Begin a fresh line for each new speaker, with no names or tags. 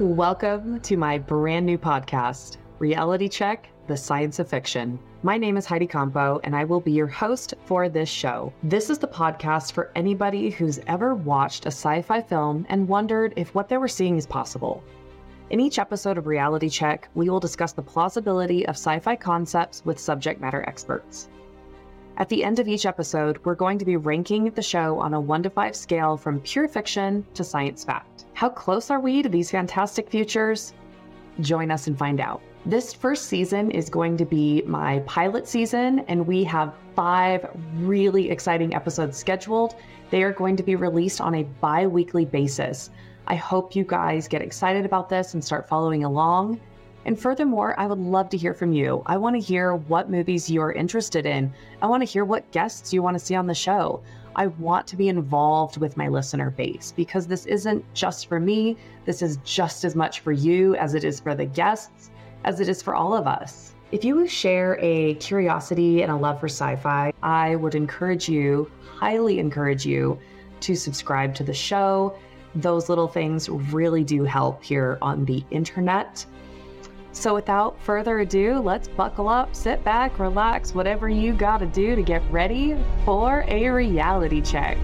Welcome to my brand new podcast, Reality Check The Science of Fiction. My name is Heidi Campo, and I will be your host for this show. This is the podcast for anybody who's ever watched a sci fi film and wondered if what they were seeing is possible. In each episode of Reality Check, we will discuss the plausibility of sci fi concepts with subject matter experts. At the end of each episode, we're going to be ranking the show on a 1 to 5 scale from pure fiction to science fact. How close are we to these fantastic futures? Join us and find out. This first season is going to be my pilot season, and we have five really exciting episodes scheduled. They are going to be released on a bi weekly basis. I hope you guys get excited about this and start following along. And furthermore, I would love to hear from you. I want to hear what movies you're interested in. I want to hear what guests you want to see on the show. I want to be involved with my listener base because this isn't just for me. This is just as much for you as it is for the guests as it is for all of us. If you share a curiosity and a love for sci fi, I would encourage you, highly encourage you, to subscribe to the show. Those little things really do help here on the internet. So, without further ado, let's buckle up, sit back, relax, whatever you gotta do to get ready for a reality check.